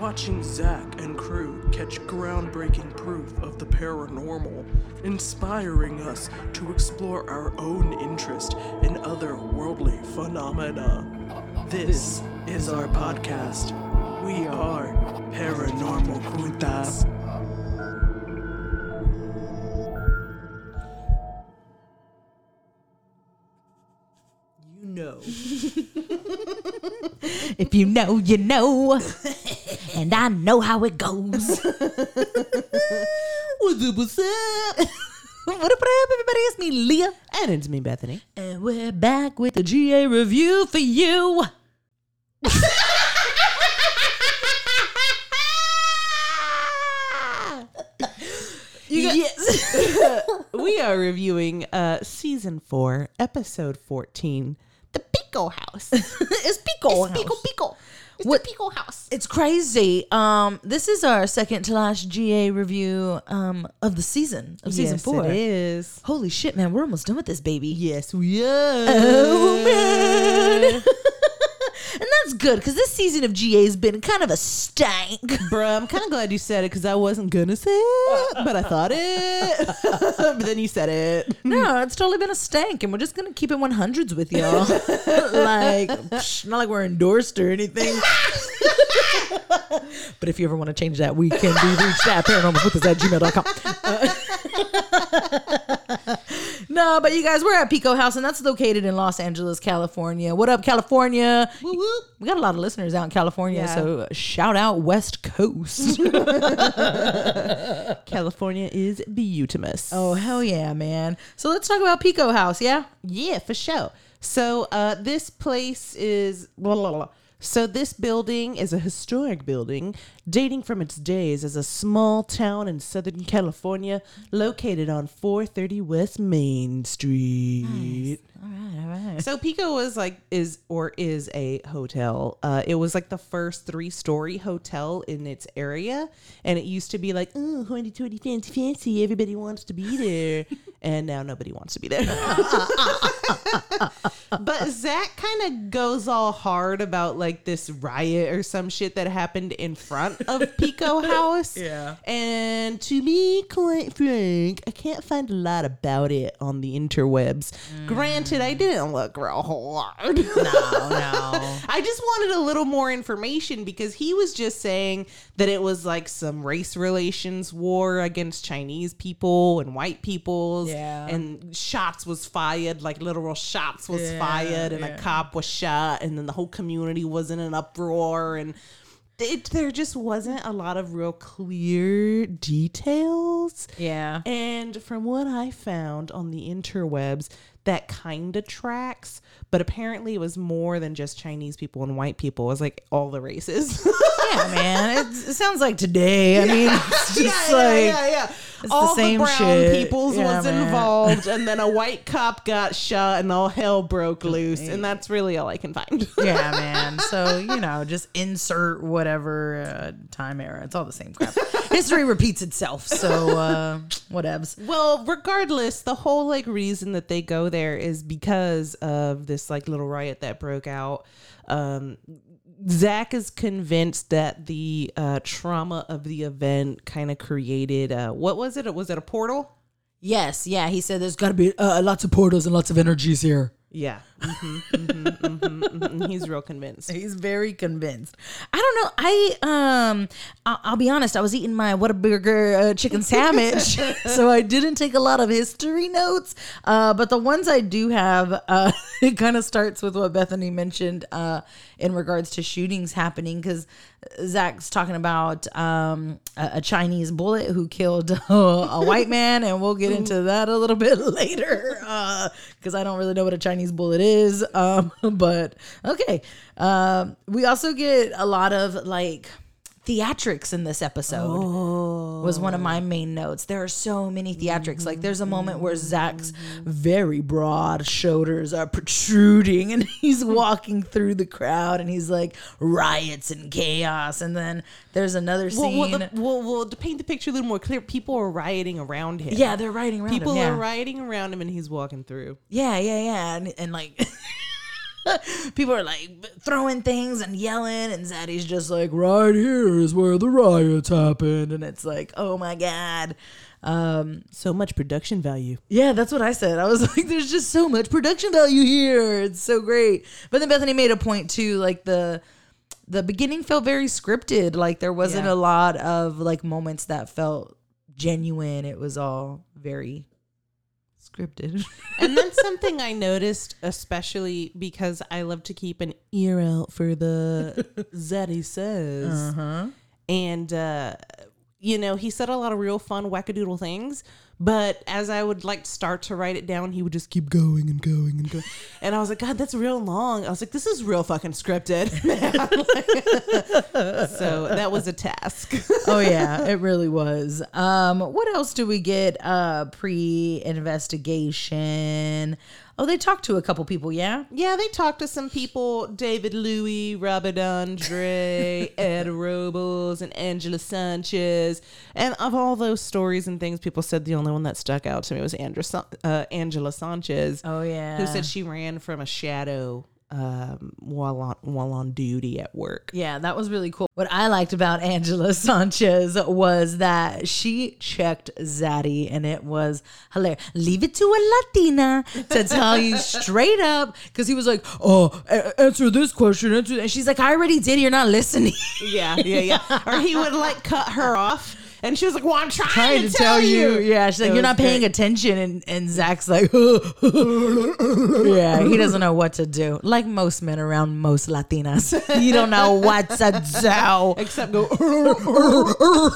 Watching Zach and crew catch groundbreaking proof of the paranormal, inspiring us to explore our own interest in other worldly phenomena. This is our podcast. We are Paranormal Quintas. You know. If you know, you know. and I know how it goes. What's up? What's up? what up, what up, everybody? It's me, Leah. And it's me, Bethany. And we're back with the GA review for you. You got- yes. we are reviewing uh season four, episode fourteen, the Pico House. it's Pico. It's Pico Pico. It's What- the Pico House. It's crazy. Um, this is our second to last GA review um of the season of season yes, four. It is. Holy shit, man! We're almost done with this baby. Yes, we are. Oh man. that's good because this season of GA has been kind of a stank. Bruh, I'm kind of glad you said it because I wasn't gonna say it, but I thought it. but then you said it. No, it's totally been a stank, and we're just gonna keep it 100s with y'all. like, psh, not like we're endorsed or anything. but if you ever want to change that, we can be reached at paranormalfocus at gmail.com. Uh, no, but you guys, we're at Pico House, and that's located in Los Angeles, California. What up, California? We got a lot of listeners out in California, Yeah. so shout out West Coast. California is beautimous. oh, hell yeah, man. So let's talk about Pico House, yeah? Yeah, for sure. So uh, this place is blah, blah, blah. So this building is a historic building dating from its days as a small town in Southern California located on 430 West Main Street. All right, all right. So Pico was like is or is a hotel. Uh, it was like the first three story hotel in its area, and it used to be like, oh, hoity toity fancy fancy, everybody wants to be there, and now nobody wants to be there. but Zach kind of goes all hard about like this riot or some shit that happened in front of Pico House. Yeah. And to be quite frank, I can't find a lot about it on the interwebs. Mm. Granted, I didn't look real hard. No, no. I just wanted a little more information because he was just saying that it was like some race relations war against Chinese people and white peoples. Yeah. And shots was fired, like literal shots was Yeah, fired, and yeah. a cop was shot, and then the whole community was in an uproar. And it, there just wasn't a lot of real clear details. Yeah. And from what I found on the interwebs, that kind of tracks, but apparently it was more than just Chinese people and white people. It was like all the races. Yeah, man. It, it sounds like today. I mean, it's just like yeah. the all the, same brown shit. peoples Yeah, was man. involved, and then a white cop got shot, and all hell broke loose. And that's really all I can find. yeah, man. So you know, just insert whatever uh, time era. It's all the same crap. History repeats itself. So uh, whatevs. Well, regardless, the whole like reason that they go there is because of this like little riot that broke out. Um, Zach is convinced that the uh, trauma of the event kind of created uh, what was it? Was it a portal? Yes, yeah. He said there's got to be uh, lots of portals and lots of energies here. Yeah, hmm hmm hmm hmm he's real convinced. He's very convinced. I don't know. I um, I'll, I'll be honest. I was eating my Whataburger uh, chicken sandwich, so I didn't take a lot of history notes. Uh, but the ones I do have, uh, it kind of starts with what Bethany mentioned uh, in regards to shootings happening because Zach's talking about um, a, a Chinese bullet who killed a white man, and we'll get into that a little bit later because I don't really know what a Chinese bullet is. Um, but okay, um, we also get a lot of like theatrics in this episode was one of my oh. main notes. There are so many theatrics. Like there's a moment where mm-hmm. Zach's very broad shoulders are protruding and he's walking through the crowd and he's like riots and chaos. And then there's another scene. well, the, well, well, to paint the picture a little more clear, people are rioting around him. yeah, they're rioting around. people him, yeah. are rioting around him, and he's walking through. Yeah, yeah, yeah. And, and like people are like throwing things and yelling and Zaddy's just like right here is where the riots happened and it's like, "Oh my god." Um So much production value. yeah, that's what I said. I was like there's just so much production value here. It's so great. But then Bethany made a point too like the the beginning felt very scripted. Like there wasn't Yeah. a lot of like moments that felt genuine. It was all very scripted. and that's something I noticed, especially because I love to keep an ear out for the Zaddy says. Uh-huh. And, uh, you know, he said a lot of real fun wackadoodle things, but as I would like start to write it down, he would just keep going and going and going. And I was like, God, that's real long. I was like, this is real fucking scripted. so that was a task. oh yeah, it really was. Um, what else do we get? Uh, pre-investigation. Oh, they talked to a couple people. Yeah. Yeah, they talked to some people David Louis, Robert Andre, Ed Robles, and Angela Sanchez. And of all those stories and things, people said the only one that stuck out to me was Andra, uh, Angela Sanchez, Oh yeah. who said she ran from a shadow um, while, on, while on duty at work. Yeah, that was really cool. What I liked about Angela Sanchez was that she checked Zaddy and it was hilarious. Leave it to a Latina to tell you straight up because he was like, oh, a- answer this question. Answer. And she's like, I already did. You're not listening. Yeah, yeah, yeah. or he would like cut her off. And she was like, "Well, I'm trying, trying to, tell you." Yeah, she's like, It you're not paying great. attention. And, and Zach's like, yeah, he doesn't know what to do. Like most men around most Latinas, you don't know what to do. Except go.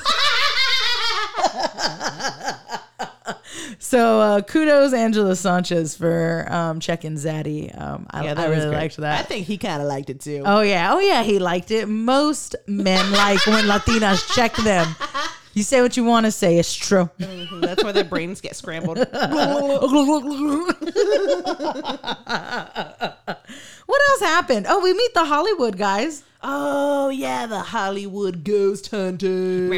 So uh, kudos Angela Sanchez for um, checking Zaddy. Um, I, Yeah, I really liked that. I think he kind of liked it too. Oh yeah, oh yeah, he liked it. Most men like when Latinas check them. You say what you want to say. It's true. Mm-hmm. That's why their brains get scrambled. What else happened? Oh, we meet the Hollywood guys. Oh yeah, the Hollywood ghost hunter.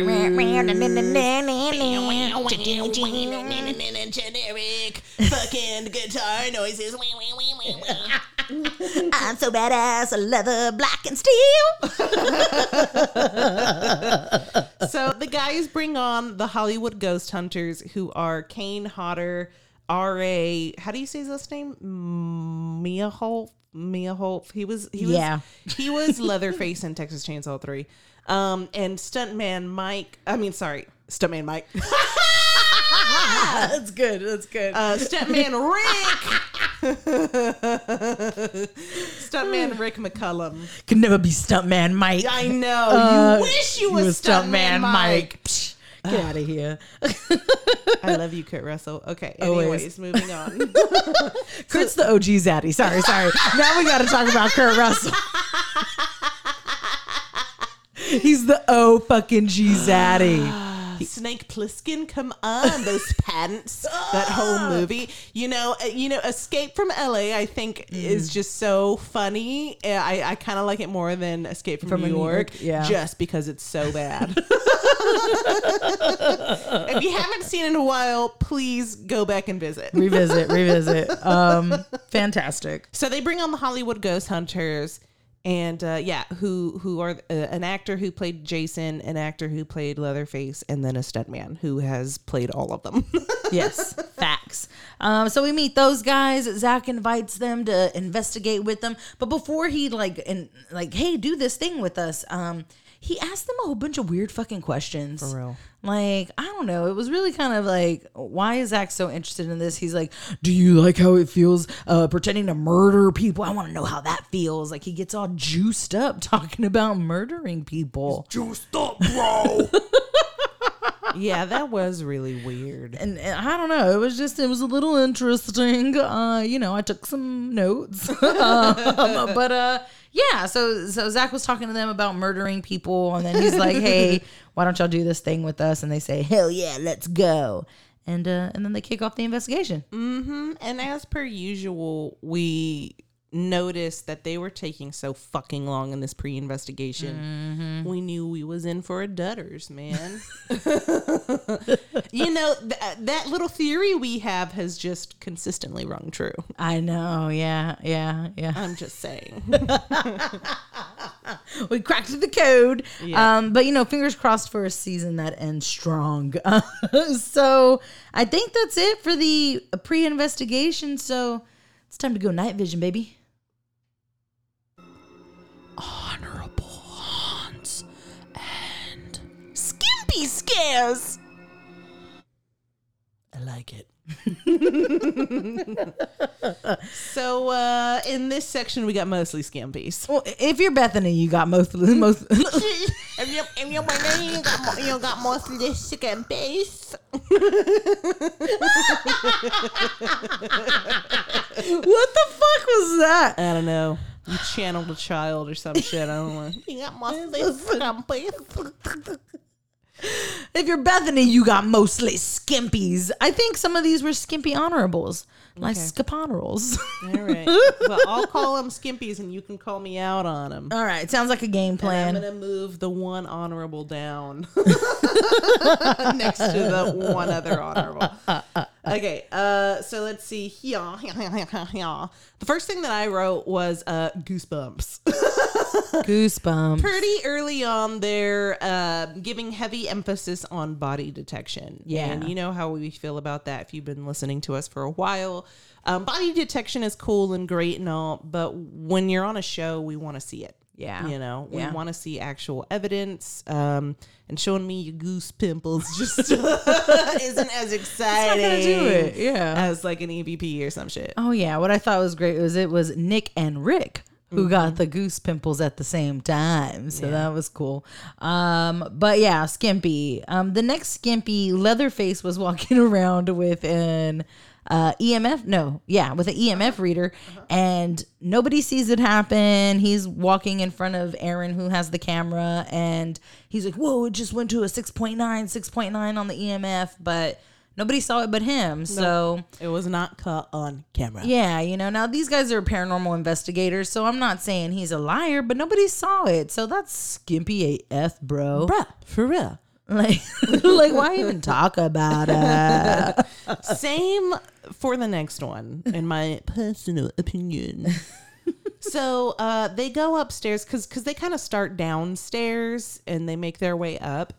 Generic fucking guitar noises. I'm so badass, leather, black and steel. so the guys bring on the Hollywood ghost hunters, who are Kane Hodder, R.A. How do you say his last name? Mia Holt. Mia Holt. He was. He was. Yeah. He was Leatherface in Texas Chainsaw Three. Um, and stuntman Mike. I mean, sorry, stuntman Mike. That's good. That's good. Uh, stuntman Rick. Stuntman Rick McCallum. Could never be stuntman Mike. I know. Uh, you wish you you was was stuntman, Mike. Psh, Get out of here. I love you, Kurt Russell. Okay. Always. Moving on. Kurt's the OG Zaddy. Sorry, sorry. now we got to talk about Kurt Russell. He's the O fucking G Zaddy. Snake Plissken, come on, those pants, that whole movie. You know, uh, you know, Escape from LA. I think is just so funny. Uh, I I kind of like it more than Escape from, From New, New York, York, yeah. just because it's so bad. if you haven't seen it in a while, please go back and visit. revisit, revisit. Um, fantastic. So they bring on the Hollywood Ghost Hunters, and uh, yeah, who who are uh, an actor who played Jason, an actor who played Leatherface, and then a stuntman who has played all of them. Yes, facts. Um, so we meet those guys. Zach invites them to investigate with them, but before he like and like, hey, do this thing with us. Um, he asked them a whole bunch of weird fucking questions. For real. Like, I don't know. It was really kind of like, why is Zach so interested in this? He's like, do you like how it feels uh, pretending to murder people? I want to know how that feels. Like, he gets all juiced up talking about murdering people. Juiced up, bro. yeah, that was really weird. and, and I don't know. It was just it was a little interesting. Uh, you know, I took some notes, um, but uh, Yeah, so so Zach was talking to them about murdering people, and then he's like, "Hey, why don't y'all do this thing with us?" And they say, "Hell yeah, let's go!" And uh, and then they kick off the investigation. Mm-hmm. And as per usual, we noticed that they were taking so fucking long in this pre-investigation. We knew we was in for a dutters, man. you know th- that little theory we have has just consistently rung true. I know, yeah, yeah, yeah. I'm just saying. we cracked the code. Yeah. Um, but you know, fingers crossed for a season that ends strong. so I think that's it for the pre-investigation. So it's time to go night vision, baby. Honorable Hans and Skimpy Scares. I like it. So uh in this section we got mostly scampies. Well, if you're Bethany, you got mostly most. if you if you you got mo- you got mostly scampies. what the fuck was that? I don't know. You channeled a child or some shit. I don't know. You got mostly scampies. If you're Bethany, you got mostly skimpies. I think some of these were skimpy honorables, like Okay. skiponorals. All right. Well, I'll call them skimpies and you can call me out on them. All right, sounds like a game plan. I'm gonna move the one honorable down next to the one other honorable. Okay, uh, so let's see. The first thing that I wrote was uh, goosebumps. Goosebumps. Pretty early on, they're uh, giving heavy emphasis on body detection. Yeah. and you know how we feel about that if you've been listening to us for a while. Um, body detection is cool and great and all, but when you're on a show, we want to see it. Yeah. You know, we Yeah. want to see actual evidence. Um, and showing me your goose pimples just isn't as exciting do it, yeah. as like an EVP or some shit. Oh yeah, what I thought was great was it was Nick and Rick who Mm-hmm. got the goose pimples at the same time. So that was cool. Um, but yeah, Skimpy. Um, the next Skimpy, Leatherface was walking around with an uh, EMF. No, yeah, with an EMF reader, and nobody sees it happen. He's walking in front of Aaron, who has the camera, and he's like, "Whoa! It just went to a 6.9, 6.9 on the EMF," but. Nobody saw it but him. So It was not caught on camera. yeah, you know, now these guys are paranormal investigators, so I'm not saying he's a liar, but nobody saw it. So that's skimpy AF, bro. Bruh, for real. Like, like why even talk about it? Same for the next one, in my personal opinion. so uh, they go upstairs because because they kind of start downstairs and they make their way up.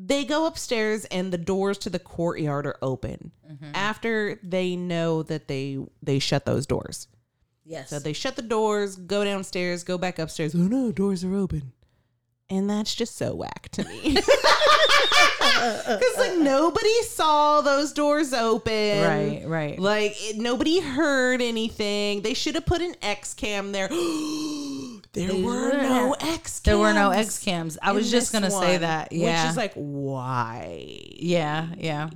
They go upstairs and the doors to the courtyard are open. After they know that they they shut those doors, Yes. so they shut the doors, go downstairs, go back upstairs. Oh no, doors are open. And that's just so whack to me. Because, like, nobody saw those doors open. Right, right. Like, it, nobody heard anything. They should have put an X cam there. there were no X cams. there were no X cams. I was just gonna say that. Yeah. Which is like, why? yeah, yeah.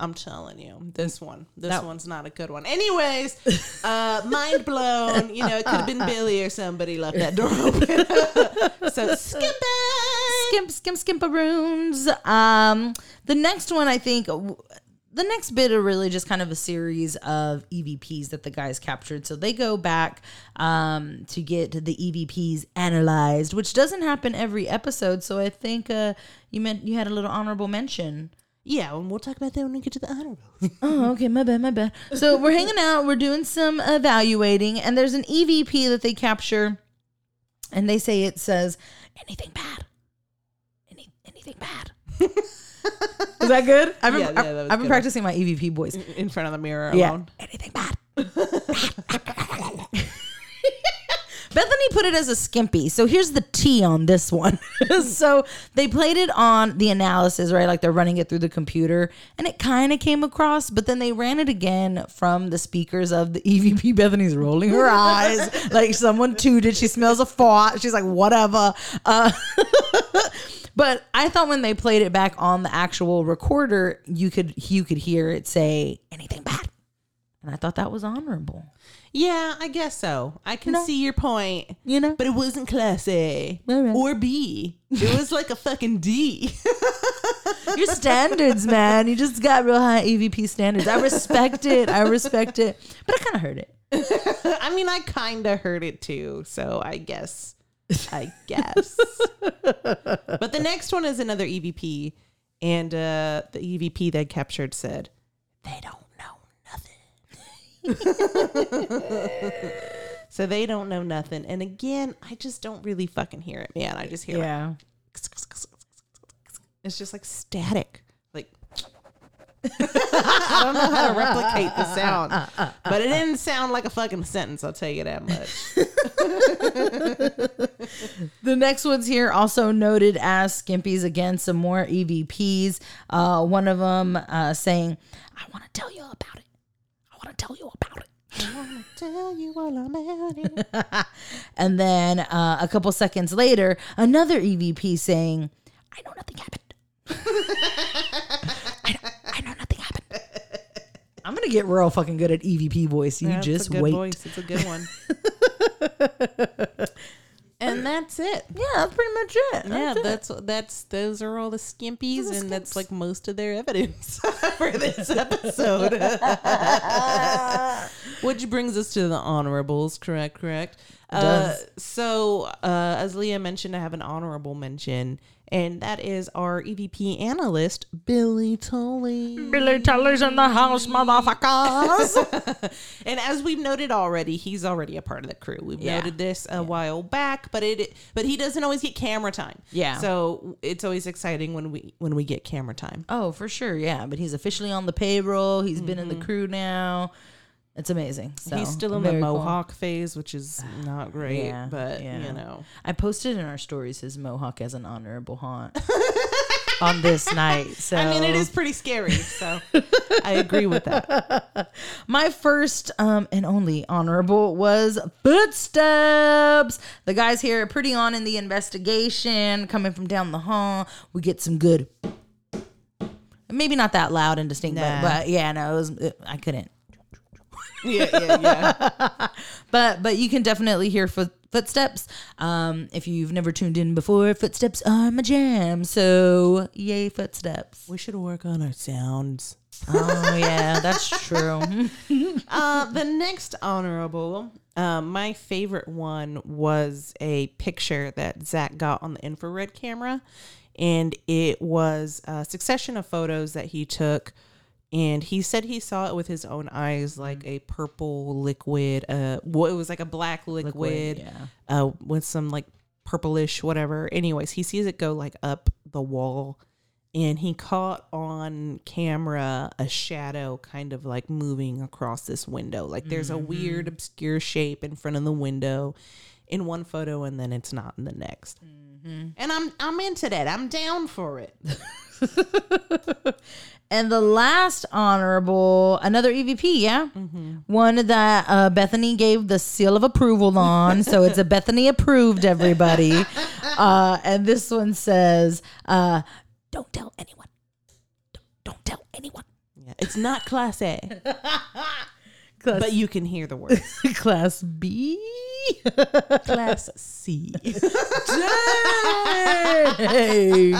I'm telling you, this one, this That- one's not a good one. Anyways, uh, mind blown. You know, it could have been Billy or somebody left that door open. so skip it. Skimp, skimp, skimparoons. Um, the next one, I think, the next bit are really just kind of a series of EVPs that the guys captured. So they go back um, to get the EVPs analyzed, which doesn't happen every episode. So I think uh, you meant you had a little honorable mention. Yeah, and we'll talk about that when we get to the honorable. Oh, okay, my bad, my bad. So we're hanging out, we're doing some evaluating, and there's an EVP that they capture, and they say it says anything bad, any anything bad. Is that good? I've been, Yeah, yeah, was I've been practicing my EVP voice. In front of the mirror Yeah, alone. anything bad. Bethany put it as a skimpy. So here's the T on this one. so they played it on the analysis, right? Like they're running it through the computer and it kind of came across, but then they ran it again from the speakers of the EVP. Bethany's rolling her eyes like someone tooted. She smells a fart. She's like, whatever. Uh, but I thought when they played it back on the actual recorder, you could you could hear it say anything bad. And and I thought that was honorable. Yeah, I guess so. I can see your point. You know, But it wasn't class A right. or B. It was like a fucking D. your standards, man. You just got real high EVP standards. I respect it. I respect it, but I kind of heard it. I mean, I kind of heard it too. So I guess. I guess. but the next one is another EVP. And uh, the EVP they captured said, they don't. so they don't know nothing. And again, I just don't really fucking hear it, man. I just hear Yeah. like, it's just like static. Like I don't know how to replicate the sound, but it didn't sound like a fucking sentence. I'll tell you that much. The next one's here also noted as Skimpies. Again, some more EVPs. Uh, one of them uh, saying, I want to tell you about it. I want to tell you about it. tell you while I'm it. And then uh, a couple seconds later, another EVP saying, I know nothing happened. I, know, I know nothing happened. I'm going to get real fucking good at EVP voice. You That's just a good wait. Voice. It's a good one. and that's it. Yeah, that's pretty much it. Yeah, it. that's that's those are all the skimpies, and that's like most of their evidence for this episode. Which brings us to the honorables, correct? Correct. Uh, Does. so, uh, as Leah mentioned, I have an honorable mention, and that is our EVP analyst, Billy Tolley. Billy Tolley's in the house, motherfuckers. and as we've noted already, he's already a part of the crew. We've Yeah. noted this a while back, but it but he doesn't always get camera time. Yeah. So it's always exciting when we when we get camera time. oh, for sure. Yeah. But he's officially on the payroll. He's been in the mm-hmm. crew now. It's amazing. So, he's still in the very cool. mohawk phase, which is not great, Yeah, but yeah. you know. I posted in our stories his mohawk as an honorable haunt on this night. So I mean, it is pretty scary, so I agree with that. My first um, and only honorable was footsteps. The guys here are pretty on in the investigation, coming from down the hall. We get some good, maybe not that loud and distinct, Nah. but, but yeah, no, it was it, I couldn't. Yeah, yeah, yeah. But but you can definitely hear foot, footsteps. Um, if you've never tuned in before, footsteps are my jam. So yay, footsteps. we should work on our sounds. Oh yeah, that's true. Uh, the next honorable, uh, my favorite one was a picture that Zach got on the infrared camera, and it was a succession of photos that he took. And he said he saw it with his own eyes, like a purple liquid. Uh, well, it was like a black liquid, yeah. uh, with some like purplish whatever. Anyways, he sees it go like up the wall, and he caught on camera a shadow kind of like moving across this window. Like there's a weird obscure shape in front of the window in one photo, and then it's not in the next. And I'm I'm into that. I'm down for it. And the last honorable, another EVP, yeah, one that uh, Bethany gave the seal of approval on. so it's a Bethany approved, everybody. Uh, and this one says, uh, "Don't tell anyone. Don't, don't tell anyone." Yeah, it's not class A, but you can hear the words. Class B. class C. Dang.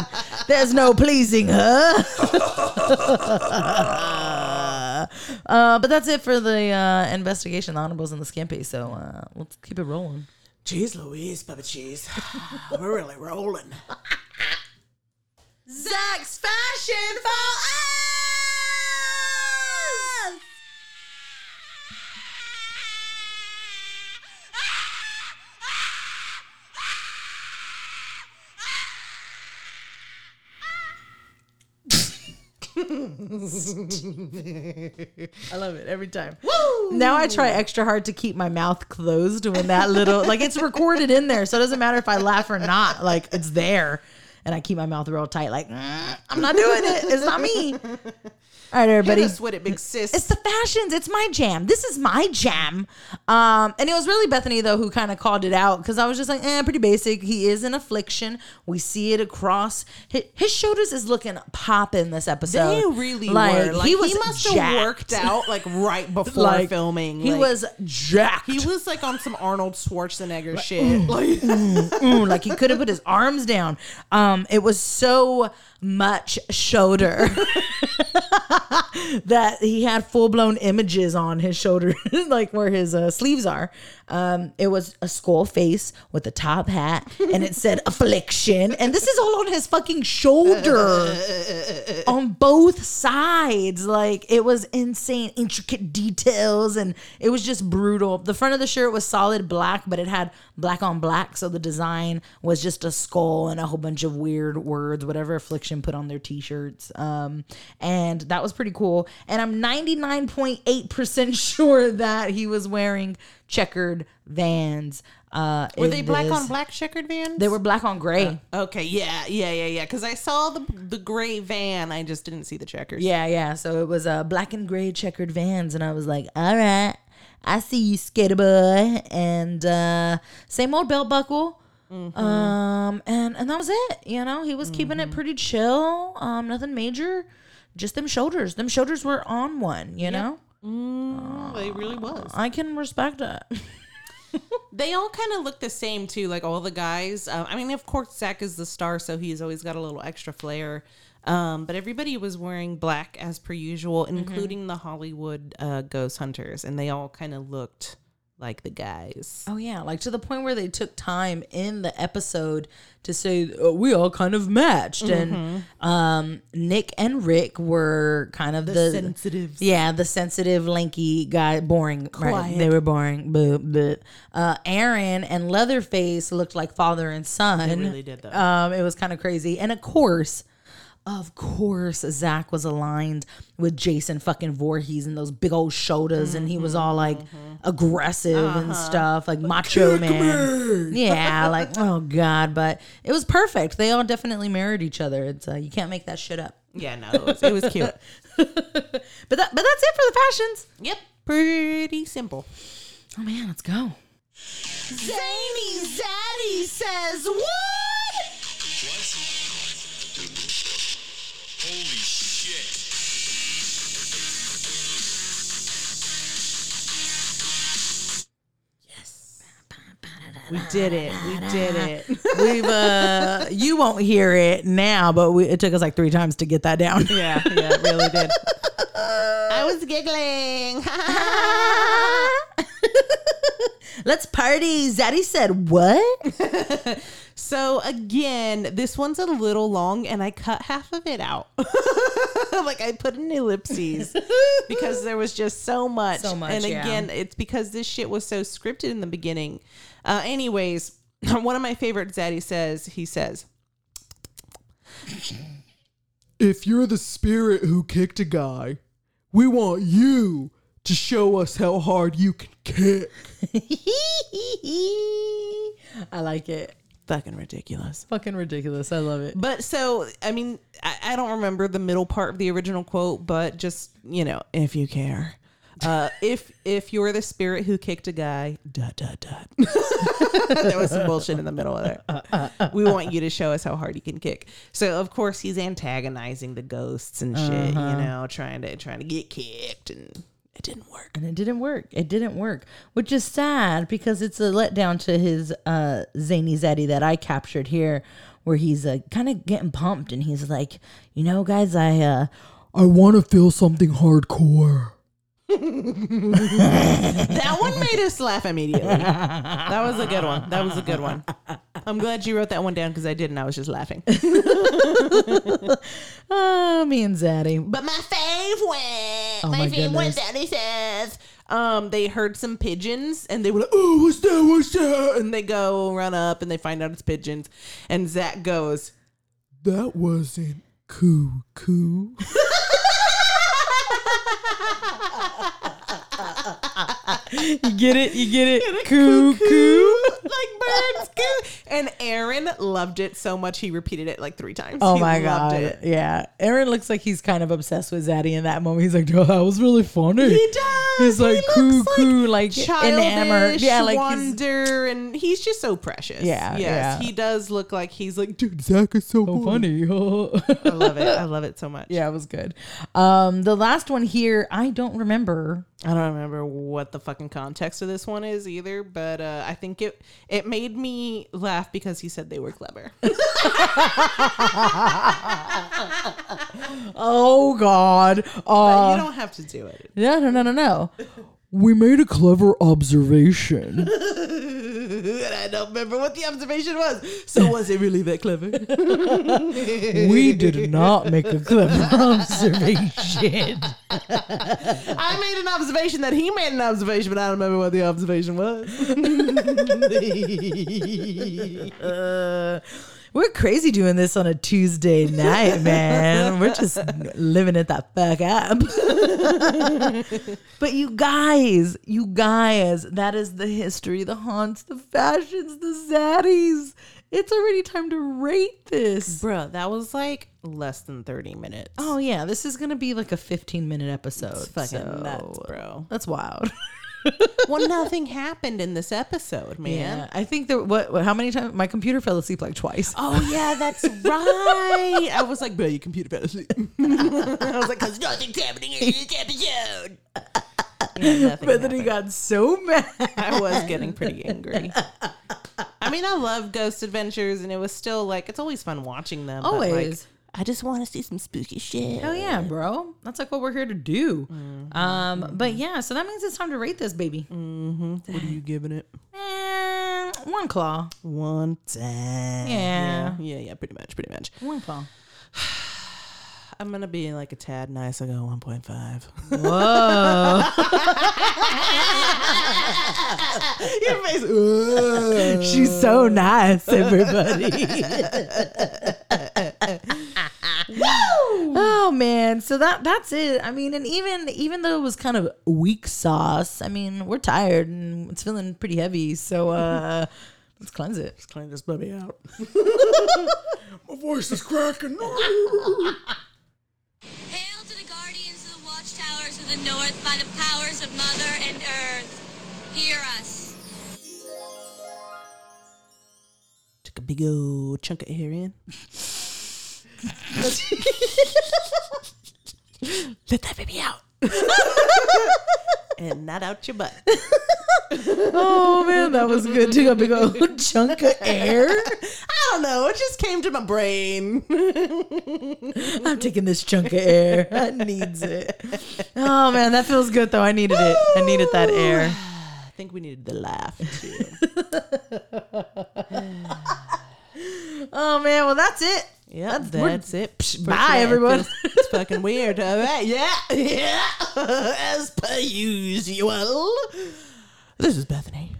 There's no pleasing her. uh, but that's it for the uh, investigation, the honorables, and the skimpy. So uh, let's keep it rolling. Jeez Louise, Papa Cheese. We're really rolling. Zach's fashion for us. I love it every time. Now I try extra hard to keep my mouth closed when that little like it's recorded in there, so it doesn't matter if I laugh or not. Like it's there, and I keep my mouth real tight. Like "Mm, I'm not doing it. It's not me. All right, everybody. Hit us with it, big sis. It's the fashions. It's my jam. This is my jam. Um, and it was really Bethany though who kind of called it out because I was just like, eh, pretty basic. He is an affliction. We see it across his, his shoulders is looking popping this episode. they really were. Like, he was must jacked. have worked out like right before Like, filming. He Like, was jacked. He was like on some Arnold Schwarzenegger shit. Like, Mm, like he could have put his arms down. Um, Um, it was so much shoulder that he had full blown images on his shoulder, like where his uh, sleeves are. Um, it was a skull face with a top hat, and it said affliction, and this is all on his fucking shoulder, on both sides. Like it was insane, intricate details, and it was just brutal. The front of the shirt was solid black, but it had black on black, so the design was just a skull and a whole bunch of weird words, whatever affliction put on their t-shirts. Um, and that was pretty cool. And I'm 99.8% sure that he was wearing checkered vans. Uh, were they black this. on black checkered vans? They were black on gray. Okay, yeah, yeah, yeah, yeah. Because I saw the the gray van, I just didn't see the checkers. Yeah, yeah. So it was uh, black and gray checkered vans, and I was like, all right, I see you, skater boy, and uh, same old belt buckle. Um, and and that was it. You know, he was keeping it pretty chill. Um, nothing major. Just them shoulders. Them shoulders were on one. You know, Mm, they really was. I can respect it. They all kind of look the same too, like all the guys. Uh, I mean, of course, Zach is the star, so he's always got a little extra flair. Um, but everybody was wearing black as per usual, including the Hollywood uh, ghost hunters, and they all kind of looked like the guys. Oh yeah, like to the point where they took time in the episode to say oh, we all kind of matched, and um, Nick and Rick were kind of the, sensitives. Yeah, the sensitive, lanky guy, boring. Right? Quiet. They were boring, but but uh, Aaron and Leatherface looked like father and son. They really did, though. Um, it was kind of crazy, and of course. Of course, Zach was aligned with Jason fucking Voorhees and those big old shoulders, and he was all mm-hmm, like mm-hmm. aggressive and uh-huh. stuff, like macho man. Yeah, like oh god, but it was perfect. They all definitely married each other. It's uh, you can't make that shit up. Yeah, no, it was, it was cute. But that, but that's it for the fashions. yep, pretty simple. Oh man, let's go. Zany Zaddy says what? We did it. We did it. We've uh, you won't hear it now, but we, it took us like three times to get that down. Yeah, yeah, it really did. I was giggling. Let's party. Zaddy said what? so again, this one's a little long, and I cut half of it out. like I put in ellipses because there was just so much. So much, And yeah. again, it's because this shit was so scripted in the beginning. Uh, anyways, one of my favorite Zaddy says. He says. If you're the spirit who kicked a guy, we want you to show us how hard you can kick. I like it. Fucking ridiculous. Fucking ridiculous. I love it. But so, I mean, I, I don't remember the middle part of the original quote, but just you know, if you care, uh, if if you're the spirit who kicked a guy, dot dot dot. there was some bullshit in the middle of there. We want you to show us how hard you can kick. So of course he's antagonizing the ghosts and shit, you know, trying to trying to get kicked, and it didn't work. And it didn't work. It didn't work, which is sad because it's a letdown to his uh, zany zaddy that I captured here, where he's uh, kind of getting pumped and he's like, you know, guys, I uh, I want to feel something hardcore. That one made us laugh immediately. That was a good one. That was a good one. I'm glad you wrote that one down because I didn't. I was just laughing. oh, me and zaddy. But my favorite, Oh my, my favorite goodness. Daddy says, um, they heard some pigeons and they were like, "Oh, what's that? What's that?" And they go run up and they find out it's pigeons. And Zach goes, That wasn't coo coo. You get it? You get it? Cuckoo. like words, Goo. And Aaron loved it so much he repeated it like three times. Oh He my god! Yeah, Aaron looks like he's kind of obsessed with Zaddy in that moment. He's like, "Oh, that was really funny." He does. He's like He coo looks coo, like, childish enamored. Yeah, like he's, wonder, and he's just so precious. Yeah, yes, yeah. he does look like he's like, dude, Zach is so, so funny. I love it. I love it so much. yeah, it was good. Um, the last one here, I don't remember. I don't remember what the fucking context of this one is either, but uh, I think it it made me laugh because he said they were clever. Oh God! But Uh, you don't have to do it. no, no, no, no, no. We made a clever observation. and I don't remember what the observation was. So was it really that clever? We did not make a clever observation. I made an observation that he made an observation, but I don't remember what the observation was. Uh, we're crazy doing this on a Tuesday night, man. We're just living it that fuck up. but you guys, you guys, that is the history, the haunts, the fashions, the zaddies. It's already time to rate this. Bro, that was like less than 30 minutes. Oh yeah, this is gonna be like a 15 minute episode. It's fucking so- nuts, bro. That's wild. well, nothing happened in this episode, man. Yeah, I think that what, what how many times my computer fell asleep like twice. Oh yeah, that's right. I was like, bro, your computer fell asleep. I was like, cause nothing's happening in this episode. Yeah, but then he got so mad. I was getting pretty angry. I mean, I love Ghost Adventures, and it was still like it's always fun watching them. but, like, Always. I just want to see some spooky shit. Hell yeah, bro. That's like what we're here to do. Mm-hmm. Um, but yeah, so that means it's time to rate this baby. What are you giving it? Eh, one claw. One time. Yeah. yeah, yeah, pretty much, pretty much. One claw. I'm gonna be like a tad nice. I go 1.5. Whoa. Your face. "Ugh." She's so nice, everybody. oh man, so that that's it. I mean, and even even though it was kind of weak sauce, I mean, we're tired and it's feeling pretty heavy. So uh let's cleanse it. Just clean this baby out. My voice is cracking. Hail to the guardians of the watchtowers of the north by the powers of Mother and Earth. Hear us. Took a big old chunk of hair in. Let that baby out. and not out your butt. Oh man, that was good. Took a big old chunk of air. I don't know. It just came to my brain. I'm taking this chunk of air. I needs it. Oh man, that feels good though. I needed it. I needed that air. I think we needed the laugh too. Oh man, well that's it. Yeah, That's- that's, it. Psh, Bye, everyone. It's, it's fucking weird. All right. Yeah, yeah. As per usual. This is Bethany.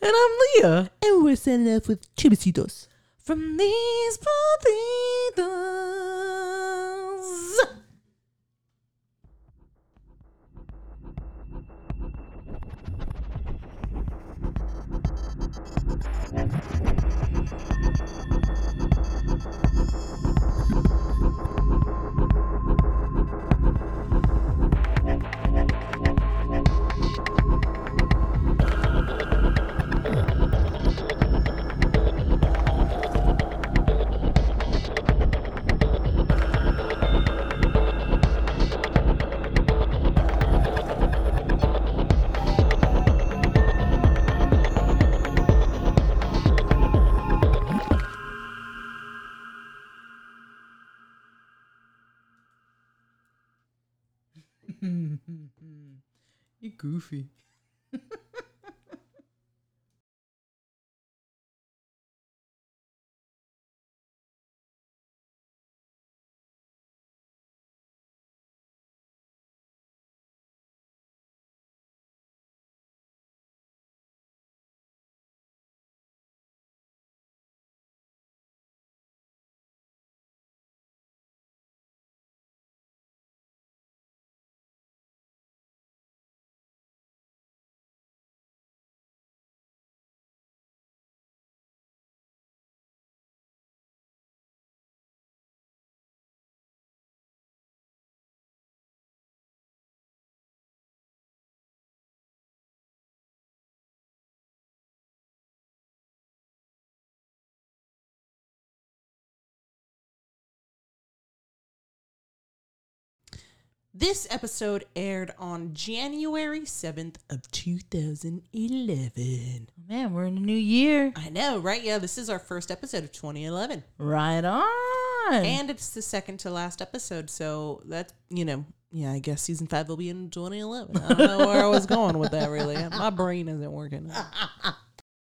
And I'm Leah. And we're sending off with chibisitos. From these potatoes. You goofy. This episode aired on January 7th of 2011. Man, we're in a new year. I know, right? Yeah, this is our first episode of 2011. Right on. And it's the second to last episode, so that's, you know, yeah, I guess season 5 will be in 2011. I don't know where I was going with that really. My brain isn't working.